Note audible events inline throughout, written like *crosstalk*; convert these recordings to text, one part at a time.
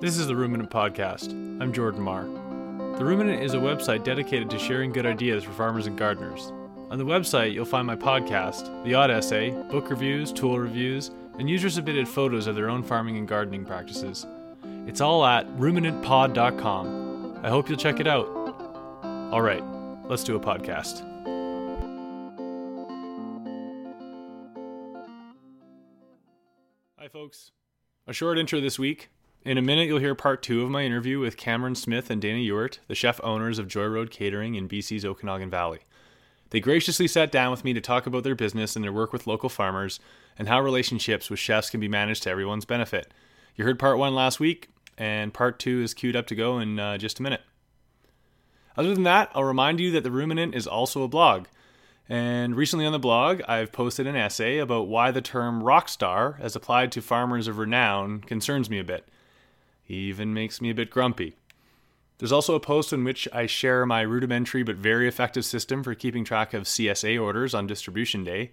This is the Ruminant Podcast. I'm Jordan Marr. The Ruminant is a website dedicated to sharing good ideas for farmers and gardeners. On the website, you'll find my podcast, The Odd Essay, book reviews, tool reviews, and user submitted photos of their own farming and gardening practices. It's all at ruminantpod.com. I hope you'll check it out. All right, let's do a podcast. Hi, folks. A short intro this week. In a minute, you'll hear part two of my interview with Cameron Smith and Dana Ewart, the chef owners of Joy Road Catering in BC's Okanagan Valley. They graciously sat down with me to talk about their business and their work with local farmers and how relationships with chefs can be managed to everyone's benefit. You heard part one last week, and part two is queued up to go in uh, just a minute. Other than that, I'll remind you that The Ruminant is also a blog. And recently on the blog, I've posted an essay about why the term rock star, as applied to farmers of renown, concerns me a bit. Even makes me a bit grumpy. There's also a post in which I share my rudimentary but very effective system for keeping track of CSA orders on distribution day.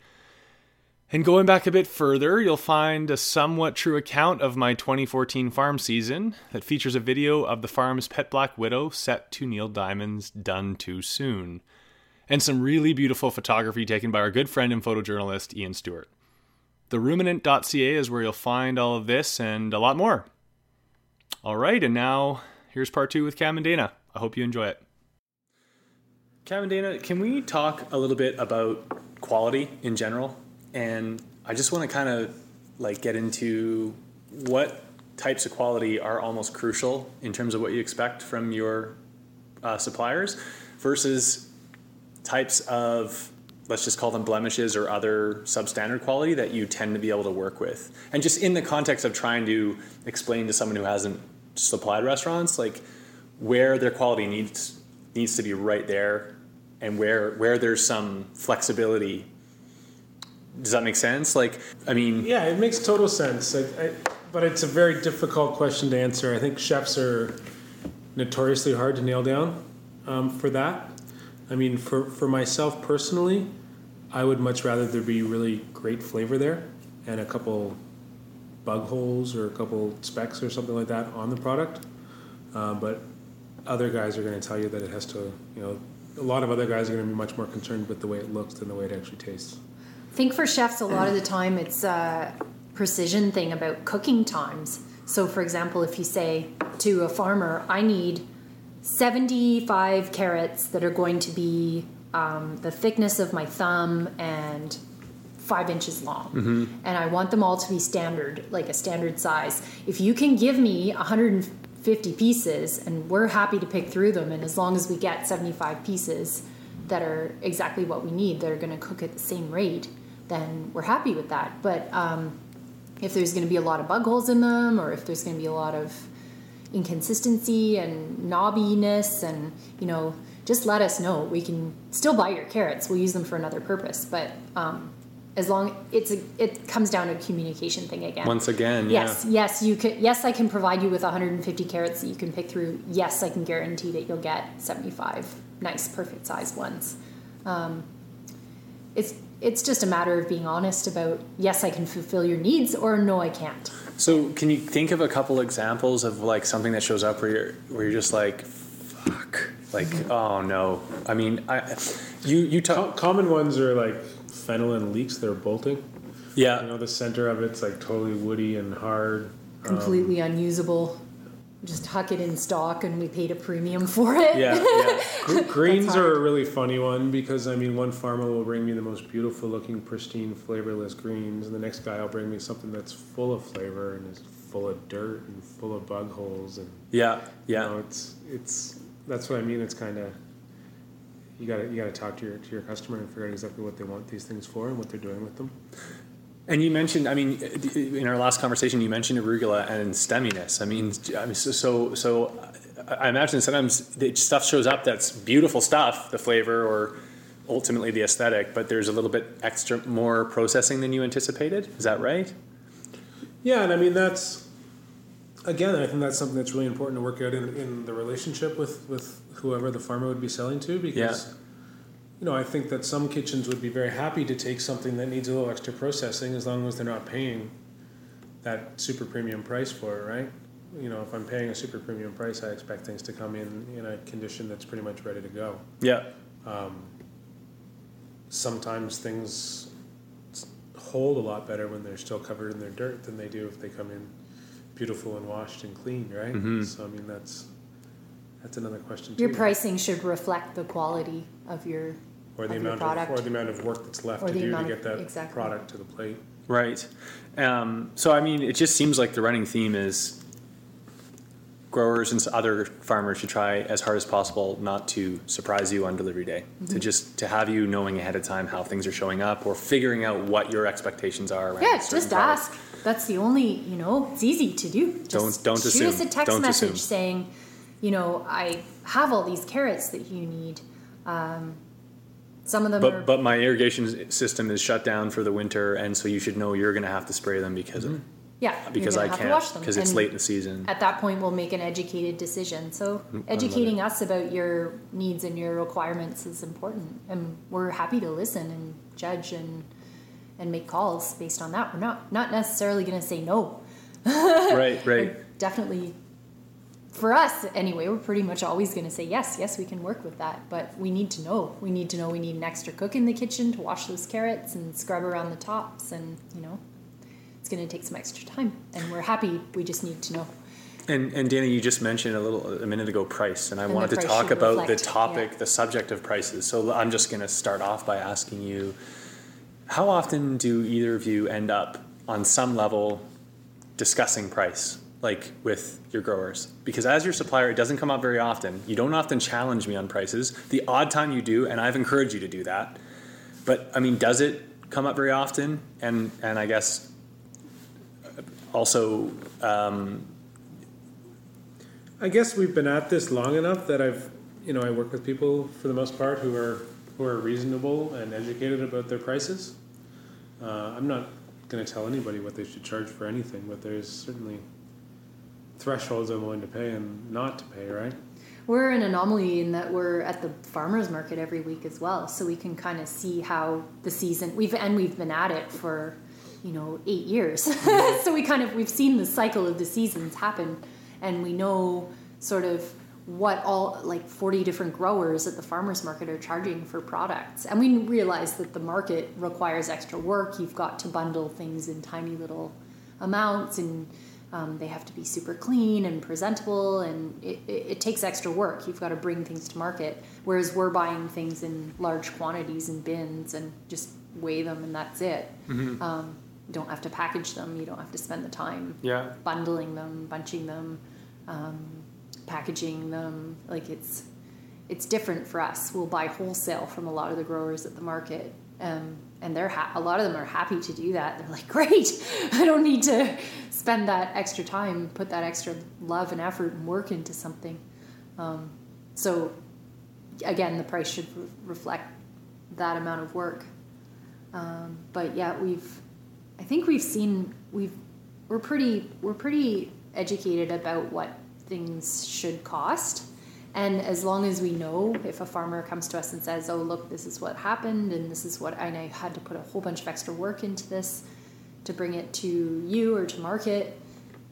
And going back a bit further, you'll find a somewhat true account of my 2014 farm season that features a video of the farm's pet black widow set to Neil Diamond's Done Too Soon, and some really beautiful photography taken by our good friend and photojournalist Ian Stewart. The ruminant.ca is where you'll find all of this and a lot more. All right, and now here's part two with Cam and Dana. I hope you enjoy it. Cam and Dana, can we talk a little bit about quality in general? And I just want to kind of like get into what types of quality are almost crucial in terms of what you expect from your uh, suppliers versus types of let's just call them blemishes or other substandard quality that you tend to be able to work with. And just in the context of trying to explain to someone who hasn't supplied restaurants, like where their quality needs needs to be right there and where where there's some flexibility. Does that make sense? Like, I mean, Yeah, it makes total sense. I, but it's a very difficult question to answer. I think chefs are notoriously hard to nail down um, for that. I mean, for, for myself personally, I would much rather there be really great flavor there and a couple bug holes or a couple specs or something like that on the product. Uh, but other guys are going to tell you that it has to, you know, a lot of other guys are going to be much more concerned with the way it looks than the way it actually tastes. I think for chefs, a lot of the time it's a precision thing about cooking times. So, for example, if you say to a farmer, I need 75 carrots that are going to be um, the thickness of my thumb and five inches long, Mm-hmm. and I want them all to be standard, like a standard size. If you can give me 150 pieces, and we're happy to pick through them, and as long as we get 75 pieces that are exactly what we need, that are going to cook at the same rate, then we're happy with that. But um, if there's going to be a lot of bug holes in them, or if there's going to be a lot of inconsistency and knobbiness, and you know, just let us know. We can still buy your carrots. We'll use them for another purpose, but um, as long it's a, it comes down to a communication thing again. once again, Yes, yes, you could. Yes, I can provide you with 150 carrots that you can pick through. Yes, I can guarantee that you'll get 75 nice, perfect size ones. Um, it's it's just a matter of being honest about yes, I can fulfill your needs, or no, I can't. So, can you think of a couple examples of like something that shows up where you're where you're just like, fuck, like, oh no. I mean, I, you you talk, common ones are like fennel and leaks that are bolting. yeah, You know, the center of it's like totally woody and hard. Um, Completely unusable. Just huck it in stock, and we paid a premium for it. yeah, yeah. *laughs* Greens are a really funny one because I mean, one farmer will bring me the most beautiful looking, pristine, flavorless greens, and the next guy will bring me something that's full of flavor and is full of dirt and full of bug holes and Yeah, you yeah. know, it's it's that's what I mean. It's kind of you got to you got to talk to your to your customer and figure out exactly what they want these things for and what they're doing with them. And you mentioned, I mean, in our last conversation, you mentioned arugula and stemminess. I mean, I mean, so so, so I imagine sometimes stuff shows up that's beautiful stuff, the flavor or ultimately the aesthetic, but there's a little bit extra more processing than you anticipated. Is that right? Yeah, and I mean that's again, I think that's something that's really important to work out in, in the relationship with with whoever the farmer would be selling to because you know I think that some kitchens would be very happy to take something that needs a little extra processing as long as they're not paying that super premium price for it, right? you know, if I'm paying a super premium price, I expect things to come in in a condition that's pretty much ready to go. Yeah. Um, sometimes things hold a lot better when they're still covered in their dirt than they do if they come in beautiful and washed and clean, right? Mhm. So I mean, that's that's another question Your too. pricing should reflect the quality of your or the of your amount product. of or the amount of work that's left Or to do to amount get of- that exactly. product to the plate. Right. Um, so, I mean, it just seems like the running theme is growers and other farmers should try as hard as possible not to surprise you on delivery day. Mm-hmm. To just to have you knowing ahead of time how things are showing up or figuring out what your expectations are. Around Yeah, certain just products. ask. That's the only, you know, it's easy to do. Just Don't- don't shoot assume. us a text Don't message assume. saying, you know, I have all these carrots that you need. Um, some of them are But but my irrigation system is shut down for the winter, and so you should know you're going to have to spray them because of, yeah because I have can't to wash them. because it's And late in the season. At that point, we'll make an educated decision. So Mm, educating us about your needs and your requirements is important, and we're happy to listen and judge and and make calls based on that. We're not not necessarily going to say no. right, right. *laughs* We're definitely for us anyway we're pretty much always going to say yes yes we can work with that but we need to know we need to know we need an extra cook in the kitchen to wash those carrots and scrub around the tops and you know it's going to take some extra time and we're happy we just need to know And and Dana, you just mentioned a little a minute ago price, and I And wanted to talk about reflect, the topic, yeah. the subject of prices. So I'm just going to start off by asking you, how often do either of you end up on some level discussing price, like with your growers? Because as your supplier, it doesn't come up very often. You don't often challenge me on prices. The odd time you do, and I've encouraged you to do that. But I mean, does it come up very often? And and I guess also. Um, I guess we've been at this long enough that I've, you know, I work with people for the most part who are who are reasonable and educated about their prices. Uh, I'm not going to tell anybody what they should charge for anything, but there's certainly thresholds I'm willing to pay and not to pay, right? we're an anomaly in that we're at the farmers market every week as well so we can kind of see how the season we've and we've been at it for you know eight years *laughs* so we kind of we've seen the cycle of the seasons happen and we know sort of what all like 40 different growers at the farmers market are charging for products. And we realize that the market requires extra work. You've got to bundle things in tiny little amounts and um, they have to be super clean and presentable and it, it, it takes extra work. You've got to bring things to market whereas we're buying things in large quantities in bins and just weigh them and that's it. Um, you don't have to package them. You don't have to spend the time yeah. bundling them, bunching them, um, packaging them. Like it's it's different for us. We'll buy wholesale from a lot of the growers at the market, um, and they're ha- a lot of them are happy to do that. They're like, *laughs* great, I don't need to spend that extra time, put that extra love and effort and work into something. Um, so again, the price should re- reflect that amount of work. Um, but yeah, we've I think we've seen we've we're pretty we're pretty educated about what things should cost. And as long as we know, if a farmer comes to us and says, "Oh, look, this is what happened, and this is what I had to put a whole bunch of extra work into this to bring it to you or to market,"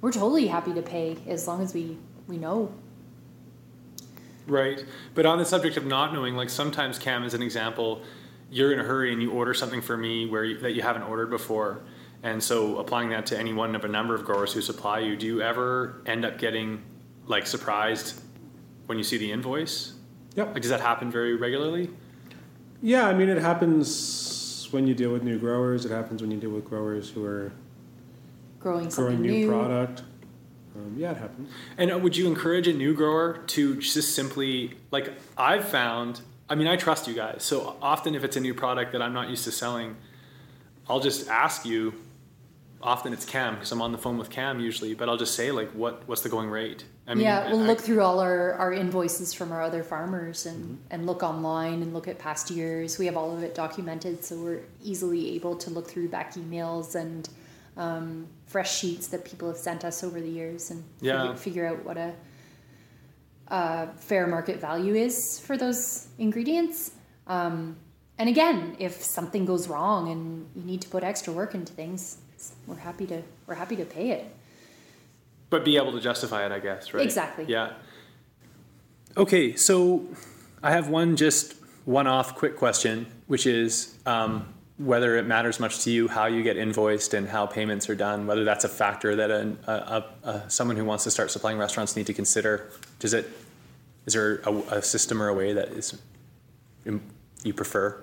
we're totally happy to pay as long as we we know. Right. But on the subject of not knowing, like sometimes Cam, as an example, you're in a hurry and you order something for me where you, that you haven't ordered before. And so applying that to any one of a number of growers who supply you, do you ever end up getting like surprised when you see the invoice? Yep. Like, does that happen very regularly? Yeah, I mean, it happens when you deal with new growers. It happens when you deal with growers who are Growing growing new, new. product. Um, yeah, it happens. And uh, would you encourage a new grower to just simply like I've found? I mean, I trust you guys. So often, if it's a new product that I'm not used to selling, I'll just ask you. Often it's Cam because I'm on the phone with Cam usually, but I'll just say like, "What what's the going rate?" I yeah, we'll I- look through all our, our invoices from our other farmers and, Mm-hmm. and look online and look at past years. We have all of it documented, so we're easily able to look through back emails and um, fresh sheets that people have sent us over the years and Yeah. figure, figure out what a, a fair market value is for those ingredients. Um, and again, if something goes wrong and you need to put extra work into things, we're happy to we're happy to pay it. but be able to justify it, I guess, right? Exactly. Yeah. Okay, so I have one just one-off quick question, which is um, whether it matters much to you how you get invoiced and how payments are done. Whether that's a factor that a, a, a someone who wants to start supplying restaurants need to consider. Does it? Is there a, a system or a way that is you prefer?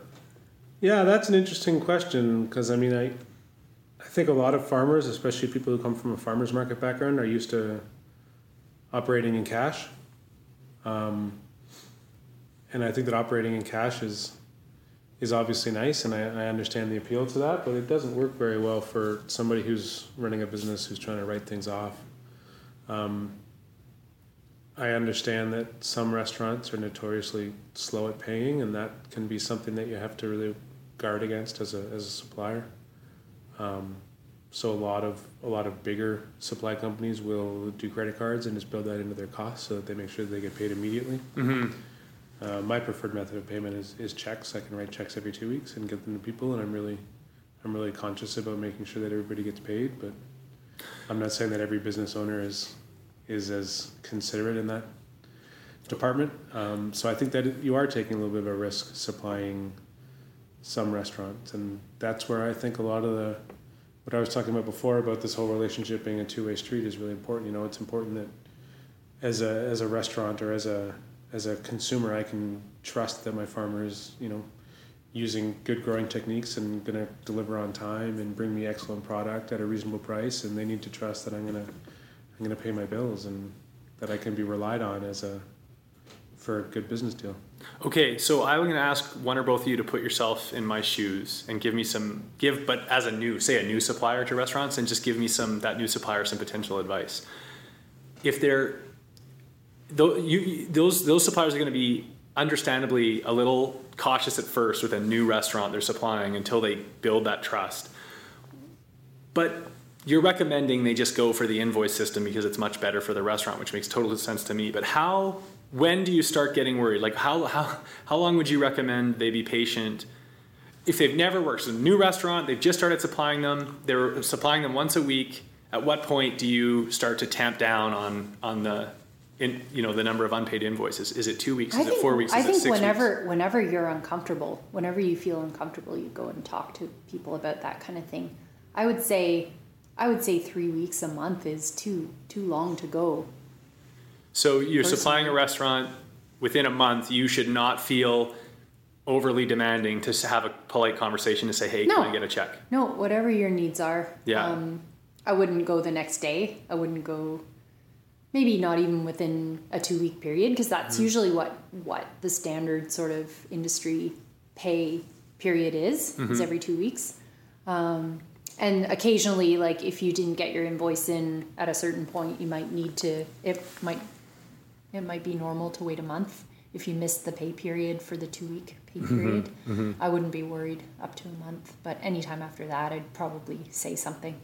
Yeah, that's an interesting question because I mean, I, I think a lot of farmers, especially people who come from a farmers market background, are used to operating in cash. Um, and I think that operating in cash is is obviously nice, and I, I understand the appeal to that, but it doesn't work very well for somebody who's running a business who's trying to write things off. Um, I understand that some restaurants are notoriously slow at paying, and that can be something that you have to really guard against as a as a supplier. Um, so a lot of a lot of bigger supply companies will do credit cards and just build that into their costs so that they make sure they get paid immediately. Mm-hmm. Uh, my preferred method of payment is, is checks. I can write checks every two weeks and get them to people, and I'm really I'm really conscious about making sure that everybody gets paid. But I'm not saying that every business owner is is as considerate in that department. Um, so I think that you are taking a little bit of a risk supplying some restaurants, and that's where I think a lot of the what I was talking about before about this whole relationship being a two way street is really important. You know, it's important that as a as a restaurant or as a as a consumer, I can trust that my farmer is, you know, using good growing techniques and going to deliver on time and bring me excellent product at a reasonable price. And they need to trust that I'm going to, I'm going to pay my bills and that I can be relied on as a, for a good business deal. Okay, so I'm going to ask one or both of you to put yourself in my shoes and give me some give, but as a new, say a new supplier to restaurants, and just give me some that new supplier some potential advice. If they're you, those those suppliers are going to be understandably a little cautious at first with a new restaurant they're supplying until they build that trust. But you're recommending they just go for the invoice system because it's much better for the restaurant, which makes total sense to me. But how, when do you start getting worried? Like how how how long would you recommend they be patient? If they've never worked, so a new restaurant, they've just started supplying them, they're supplying them once a week. At what point do you start to tamp down on on the in you know the number of unpaid invoices? Is it two weeks? Is I think, it four weeks? Is I think whenever weeks? whenever you're uncomfortable, whenever you feel uncomfortable, you go and talk to people about that kind of thing. I would say I would say three weeks a month is too too long to go. So you're supplying a restaurant within a month. You should not feel overly demanding to have a polite conversation to say, "Hey, no. can I get a check?" No, whatever your needs are. Yeah. Um, I wouldn't go the next day. I wouldn't go maybe not even within a two week period because that's mm-hmm. usually what what the standard sort of industry pay period is mm-hmm. is every two weeks um, and occasionally like if you didn't get your invoice in at a certain point you might need to it might it might be normal to wait a month if you missed the pay period for the two week pay mm-hmm. period mm-hmm. i wouldn't be worried up to a month but anytime after that i'd probably say something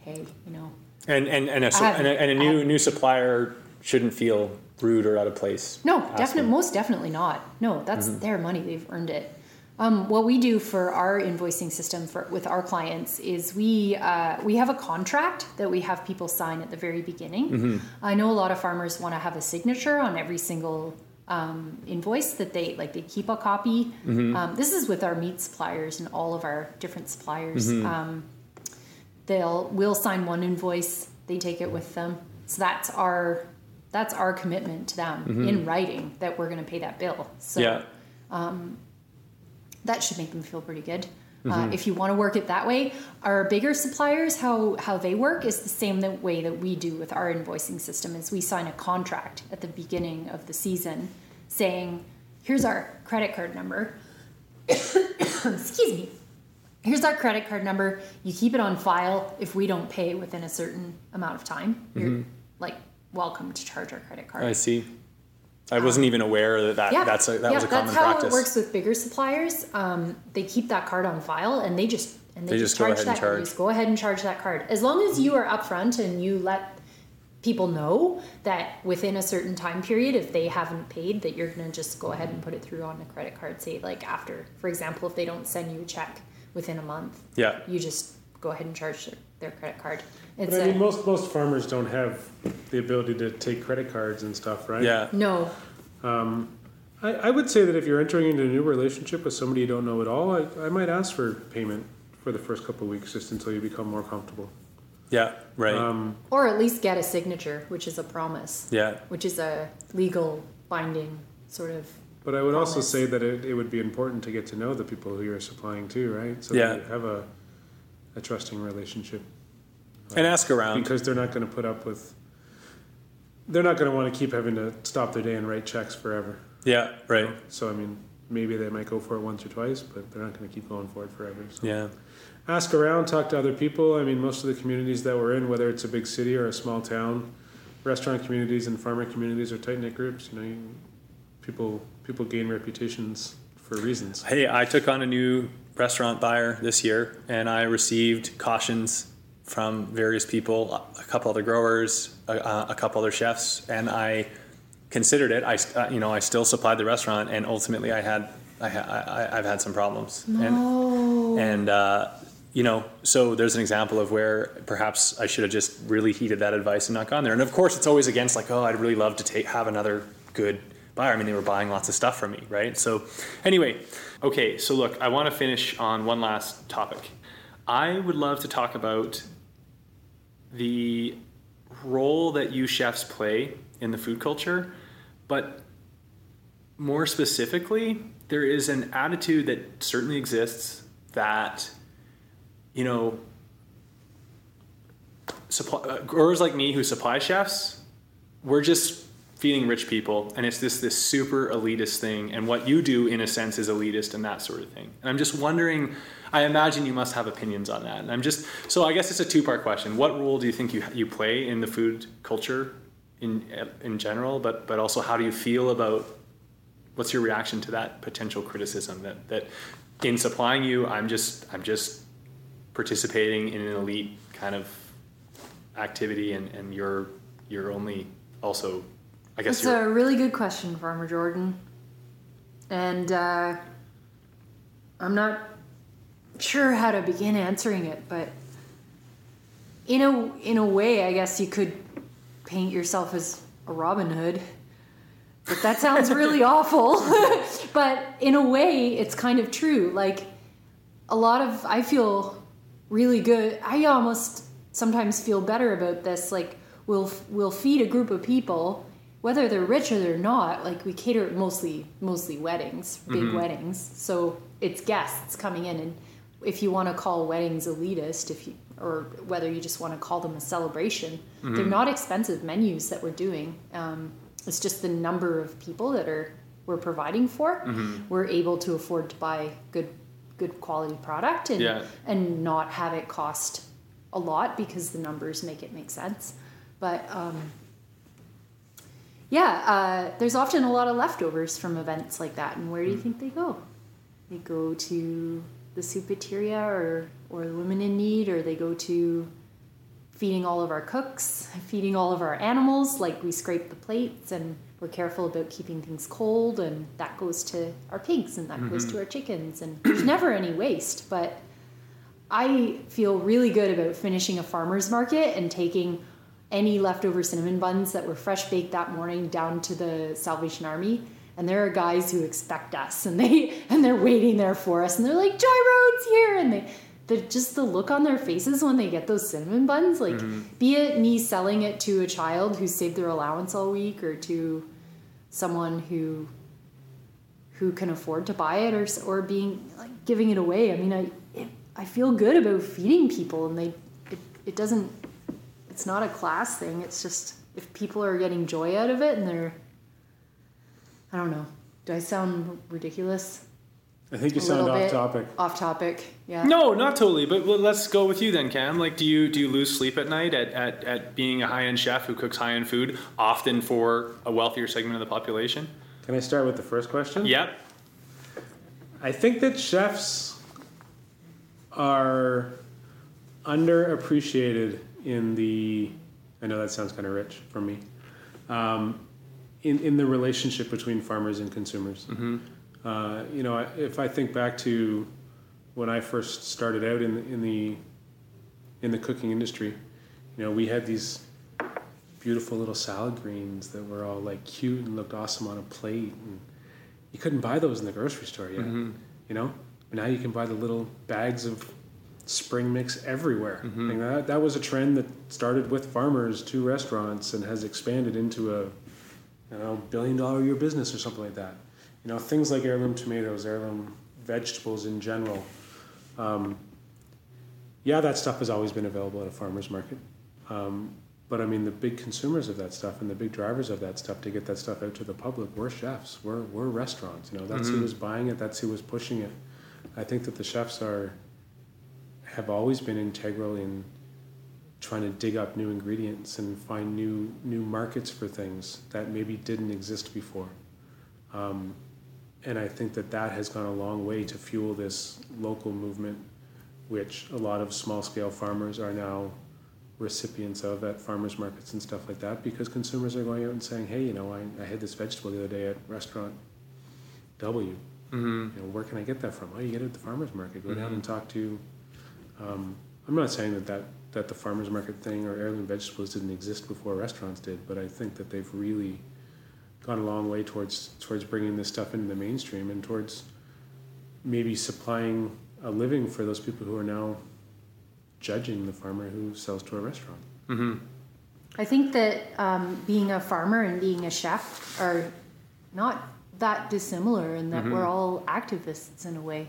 hey you know and and and a, and a, and a new new supplier shouldn't feel rude or out of place. No, definitely, most definitely not. No, that's mm-hmm. their money; they've earned it. Um, what we do for our invoicing system for with our clients is we uh, we have a contract that we have people sign at the very beginning. Mm-hmm. I know a lot of farmers want to have a signature on every single um, invoice that they like. They keep a copy. Mm-hmm. Um, this is with our meat suppliers and all of our different suppliers. Mm-hmm. Um, they'll we'll sign one invoice they take it with them so that's our that's our commitment to them mm-hmm. in writing that we're going to pay that bill so yeah. um, that should make them feel pretty good uh, mm-hmm. uh, if you want to work it that way our bigger suppliers how how they work is the same the way that we do with our invoicing system is we sign a contract at the beginning of the season saying here's our credit card number *coughs* excuse me here's our credit card number. You keep it on file. If we don't pay within a certain amount of time, you're mm-hmm. like welcome to charge our credit card. I see. I wasn't um, even aware that, that yeah, that's a, that yeah, was a common practice. that's how practice. it works with bigger suppliers. Um, they keep that card on file and they just and they, they just, just charge that. Charge. Just go ahead and charge that card as long as you are upfront and you let people know that within a certain time period if they haven't paid that you're going to just go ahead and put it through on a credit card say like after for example if they don't send you a check within a month. Yeah. You just go ahead and charge their, their credit card. But It's I a, mean, most most farmers don't have the ability to take credit cards and stuff, right? Yeah. no, Um, I, I would say that if you're entering into a new relationship with somebody you don't know at all, I, I might ask for payment for the first couple of weeks just until you become more comfortable. Yeah. Right. Um, or at least get a signature, which is a promise, yeah. which is a legal binding sort of. but I would also say that it, it would be important to get to know the people who you're supplying to, right? So Yeah. that you have a, a trusting relationship. And ask around. because they're not going to put up with they're not going to want to keep having to stop their day and write checks forever Yeah. Right. so i mean maybe they might go for it once or twice but they're not going to keep going for it forever so Yeah. ask around talk to other people i mean most of the communities that we're in whether it's a big city or a small town restaurant communities and farmer communities are tight-knit groups you know you, people people gain reputations for reasons Hey, I took on a new restaurant buyer this year, and I received cautions from various people, a couple other growers, a, a couple other chefs, and I considered it. I, uh, you know, I still supplied the restaurant, and ultimately, I had, I, ha- I, I've had some problems, and Oh, and uh, you know, so there's an example of where perhaps I should have just really heeded that advice and not gone there. And of course, it's always against like, oh, I'd really love to take have another good buyer. I mean, they were buying lots of stuff from me, right? So, anyway, okay. So look, I want to finish on one last topic. I would love to talk about the role that you chefs play in the food culture, but more specifically, there is an attitude that certainly exists that, you know, supply, uh, growers like me who supply chefs, we're just feeding rich people, and it's this this super elitist thing. And what you do, in a sense, is elitist and that sort of thing. And I'm just wondering. I imagine you must have opinions on that. And I'm just so I guess it's a two part question. What role do you think you you play in the food culture in in general, but but also how do you feel about what's your reaction to that potential criticism that that in supplying you i'm just i'm just participating in an elite kind of activity and and you're you're only also i guess That's you're a really good question, Farmer Jordan. And uh, I'm not sure how to begin answering it, but in a in a way, I guess you could paint yourself as a Robin Hood. But that sounds really *laughs* awful. *laughs* but in a way, it's kind of true. Like a lot of I feel really good. I almost sometimes feel better about this. Like we'll we'll feed a group of people, whether they're rich or they're not. Like we cater mostly mostly weddings, big weddings. So it's guests coming in, and if you want to call weddings elitist, if you or whether you just want to call them a celebration, they're not expensive menus that we're doing. Um, it's just the number of people that are we're providing for. We're able to afford to buy good good quality product and Yeah. and not have it cost a lot because the numbers make it make sense. But um, yeah, uh, there's often a lot of leftovers from events like that. And where do you think they go? They go to the Soupateria or or the Women in Need, or they go to feeding all of our cooks, *laughs* feeding all of our animals. Like we scrape the plates and we're careful about keeping things cold, and that goes to our pigs and that goes to our chickens, and there's *clears throat* never any waste. But I feel really good about finishing a farmer's market and taking any leftover cinnamon buns that were fresh baked that morning down to the Salvation Army. And there are guys who expect us, and they *laughs* and they're waiting there for us, and they're like, "Joy Road's here!" And they, the just the look on their faces when they get those cinnamon buns, like, mm-hmm. be it me selling it to a child who saved their allowance all week, or to someone who who can afford to buy it, or or being like giving it away. I mean, I it, I feel good about feeding people, and they it, it doesn't. It's not a class thing. It's just if people are getting joy out of it, and they're I don't know. Do I sound ridiculous? i think you A sound off bit. topic Off topic. Yeah. no not totally but let's go with you then cam like do you do you lose sleep at night at, at, at being a high-end chef who cooks high-end food often for a wealthier segment of the population can i start with the first question yep I think that chefs are underappreciated in the. I know that sounds kind of rich for me. Um, in in the relationship between farmers and consumers. Uh, you know, if I think back to when I first started out in the, in the in the cooking industry. You know, we had these beautiful little salad greens that were all like cute and looked awesome on a plate, and you couldn't buy those in the grocery store yet. Mm-hmm. You know, but now you can buy the little bags of spring mix everywhere. Mm-hmm. And that that was a trend that started with farmers to restaurants and has expanded into a you know billion dollar year business or something like that. You know, things like heirloom tomatoes, heirloom vegetables in general. Um, yeah, that stuff has always been available at a farmer's market. Um, but I mean, the big consumers of that stuff and the big drivers of that stuff to get that stuff out to the public were chefs, were, were restaurants. You know, that's who Mhm. was buying it, that's who was pushing it. I think that the chefs are have always been integral in trying to dig up new ingredients and find new new markets for things that maybe didn't exist before. Um, and I think that that has gone a long way to fuel this local movement, which a lot of small scale farmers are now recipients of at farmers markets and stuff like that because consumers are going out and saying, hey, you know, I, I had this vegetable the other day at restaurant W. Mm-hmm. You know, where can I get that from? Oh, you get it at the farmers market. Go down Mhm. and talk to. Um, I'm not saying that, that that the farmers market thing or heirloom vegetables didn't exist before restaurants did, but I think that they've really gone a long way towards towards bringing this stuff into the mainstream and towards maybe supplying a living for those people who are now judging the farmer who sells to a restaurant. Mm-hmm. I think that um, being a farmer and being a chef are not that dissimilar in that we're all activists in a way,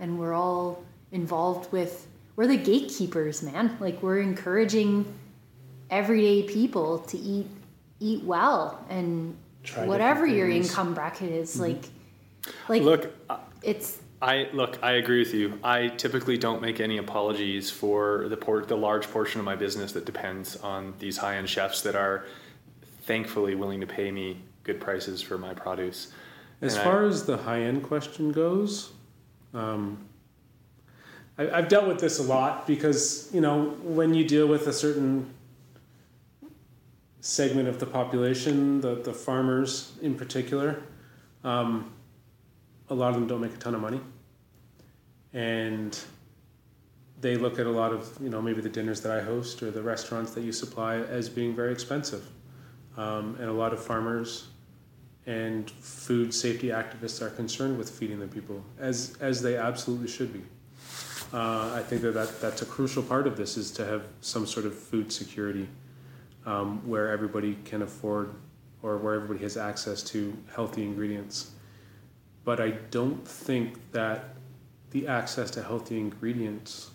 and we're all involved with. We're the gatekeepers, man. Like we're encouraging everyday people to eat eat well and Try whatever your income bracket is. Like, like Look, I- it's I look. I agree with you. I typically don't make any apologies for the port, the large portion of my business that depends on these high end chefs that are thankfully willing to pay me good prices for my produce. As And I- far as the high end question goes, um, I, I've dealt with this a lot because you know when you deal with a certain segment of the population, the the farmers in particular, um, a lot of them don't make a ton of money, and they look at a lot of you know maybe the dinners that I host or the restaurants that you supply as being very expensive, um, and a lot of farmers and food safety activists are concerned with feeding the people, as as they absolutely should be. Uh, I think that, that that's a crucial part of this is to have some sort of food security um, where everybody can afford or where everybody has access to healthy ingredients. But I don't think that the access to healthy ingredients,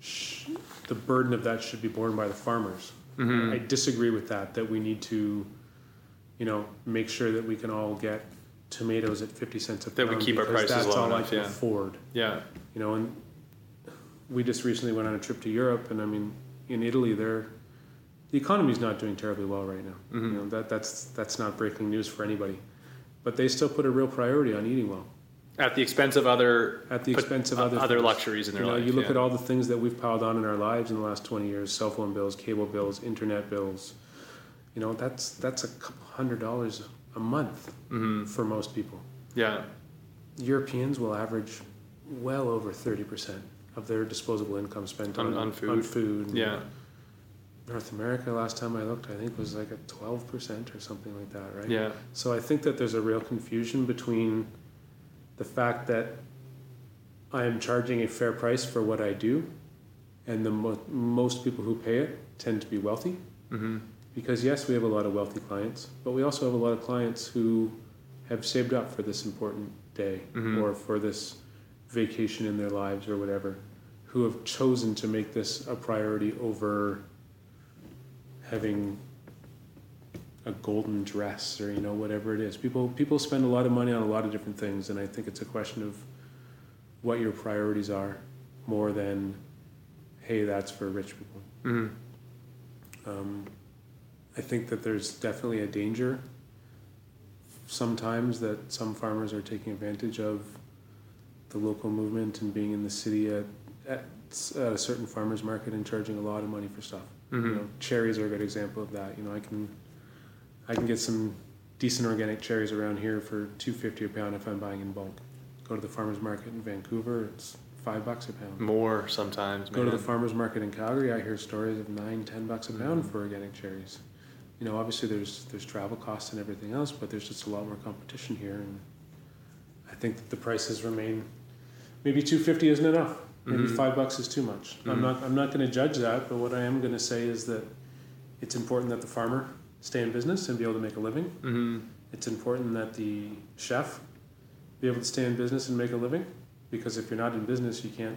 sh- the burden of that should be borne by the farmers. Mhm. I disagree with that. That we need to, you know, make sure that we can all get tomatoes at fifty cents a That we pound keep our prices that's low all I enough, can yeah. afford. Yeah. You know, and we just recently went on a trip to Europe, and I mean, in Italy, they're the economy's not doing terribly well right now. Mhm. You know, that that's that's not breaking news for anybody, but they still put a real priority on eating well At the expense of other at the expense of other other things. luxuries in their you know, life, You look yeah. at all the things that we've piled on in our lives in the last twenty years: cell phone bills, cable bills, internet bills. You know, that's that's a couple hundred dollars a month Mhm. for most people. Yeah. Europeans will average well over thirty percent of their disposable income spent On- on, on food. On food. Yeah. North America, last time I looked, I think was like a twelve percent or something like that, right? Yeah. So I think that there's a real confusion between the fact that I am charging a fair price for what I do, and the mo- most people who pay it tend to be wealthy. Mm-hmm. Because yes, we have a lot of wealthy clients, but we also have a lot of clients who have saved up for this important day Mhm. or for this vacation in their lives or whatever, who have chosen to make this a priority over having a golden dress or you know whatever it is. People people spend a lot of money on a lot of different things, and I think it's a question of what your priorities are more than hey that's for rich people. Mm-hmm. Um, I think that there's definitely a danger sometimes that some farmers are taking advantage of the local movement and being in the city at, at, at a certain farmer's market and charging a lot of money for stuff. Mhm. You know, cherries are a good example of that. You know, I can I can get some decent organic cherries around here for two fifty a pound if I'm buying in bulk. Go to the farmer's market in Vancouver, it's five bucks a pound. More sometimes. Go to the farmers market in Calgary. I hear stories of nine, ten bucks a pound Mhm. for organic cherries. You know, obviously there's there's travel costs and everything else, but there's just a lot more competition here, and I think that the prices remain. Maybe two fifty isn't enough. Maybe Mhm. five bucks is too much. I'm Mhm. not I'm not going to judge that, but what I am going to say is that it's important that the farmer stay in business and be able to make a living. Mhm. It's important that the chef be able to stay in business and make a living, because if you're not in business, you can't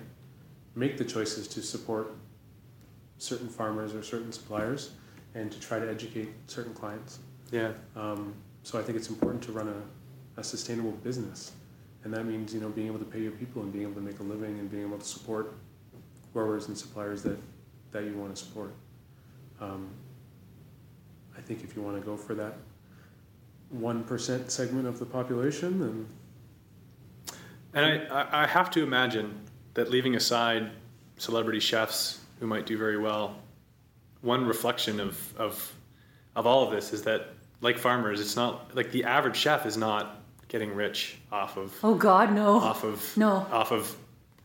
make the choices to support certain farmers or certain suppliers and to try to educate certain clients. Yeah. Um, so I think it's important to run a, a sustainable business, and that means you know being able to pay your people and being able to make a living and being able to support growers and suppliers that that you want to support. Um, I think if you want to go for that one percent segment of the population, then And I, I, have to imagine that leaving aside celebrity chefs who might do very well, one reflection of, of, of all of this is that, like farmers, it's not like the average chef is not getting rich off of Oh God, no, off of No. off of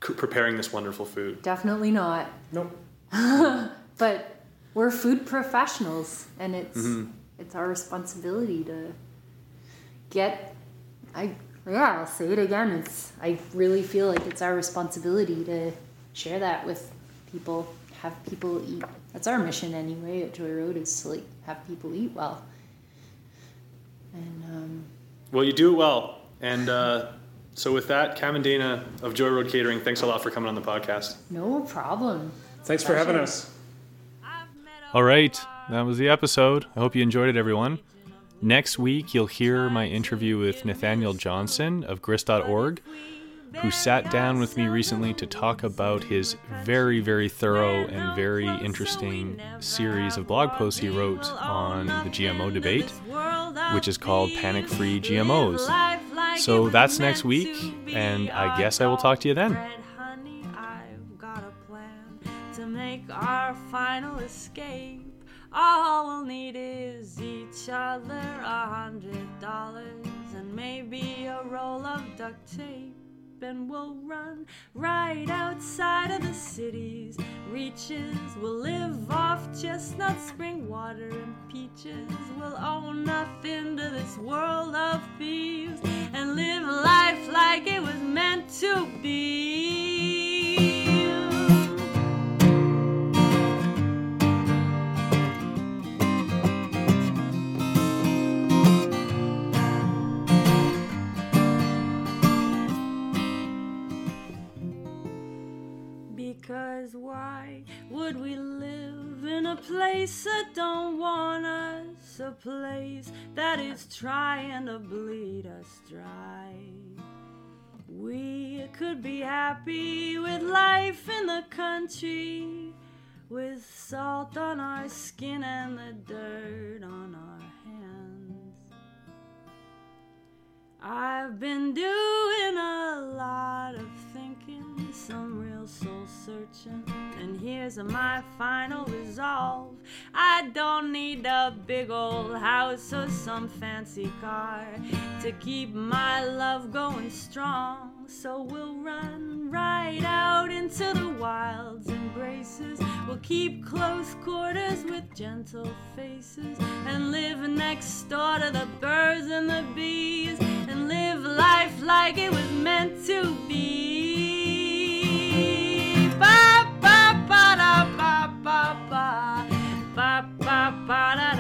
preparing this wonderful food. definitely not. nope. *laughs* But we're food professionals, and it's Mhm. it's our responsibility to get. I yeah, I'll say it again. It's I really feel like it's our responsibility to share that with people, have people eat. That's our mission anyway at Joy Road is to like have people eat well. And um, Well, you do it well, and uh, so with that, Cam and Dana of Joy Road Catering, thanks a lot for coming on the podcast. no problem. Thanks for having us. All right, that was the episode. I hope you enjoyed it, everyone. Next week, you'll hear my interview with Nathaniel Johnson of grist.org, who sat down with me recently to talk about his very, very thorough and very interesting series of blog posts he wrote on the GMO debate, which is called Panic Free GMOs. So that's next week, and I guess I will talk to you then. All we'll need is each other a hundred dollars and maybe a roll of duct tape. And we'll run right outside of the city's reaches. We'll chestnut spring water and peaches. We'll owe nothing to this world of thieves and live life like it was meant to be. Place that don't want us? A place that is trying to bleed us dry. We could be happy with life in the country, with salt on our skin and the dirt on our hands. I've been doing a here's my final resolve. I don't need a big old house or some fancy car to keep my love going strong. So we'll run right out into the wild's embraces. We'll keep close quarters with gentle faces and live next door to the birds and the bees and live life like it was para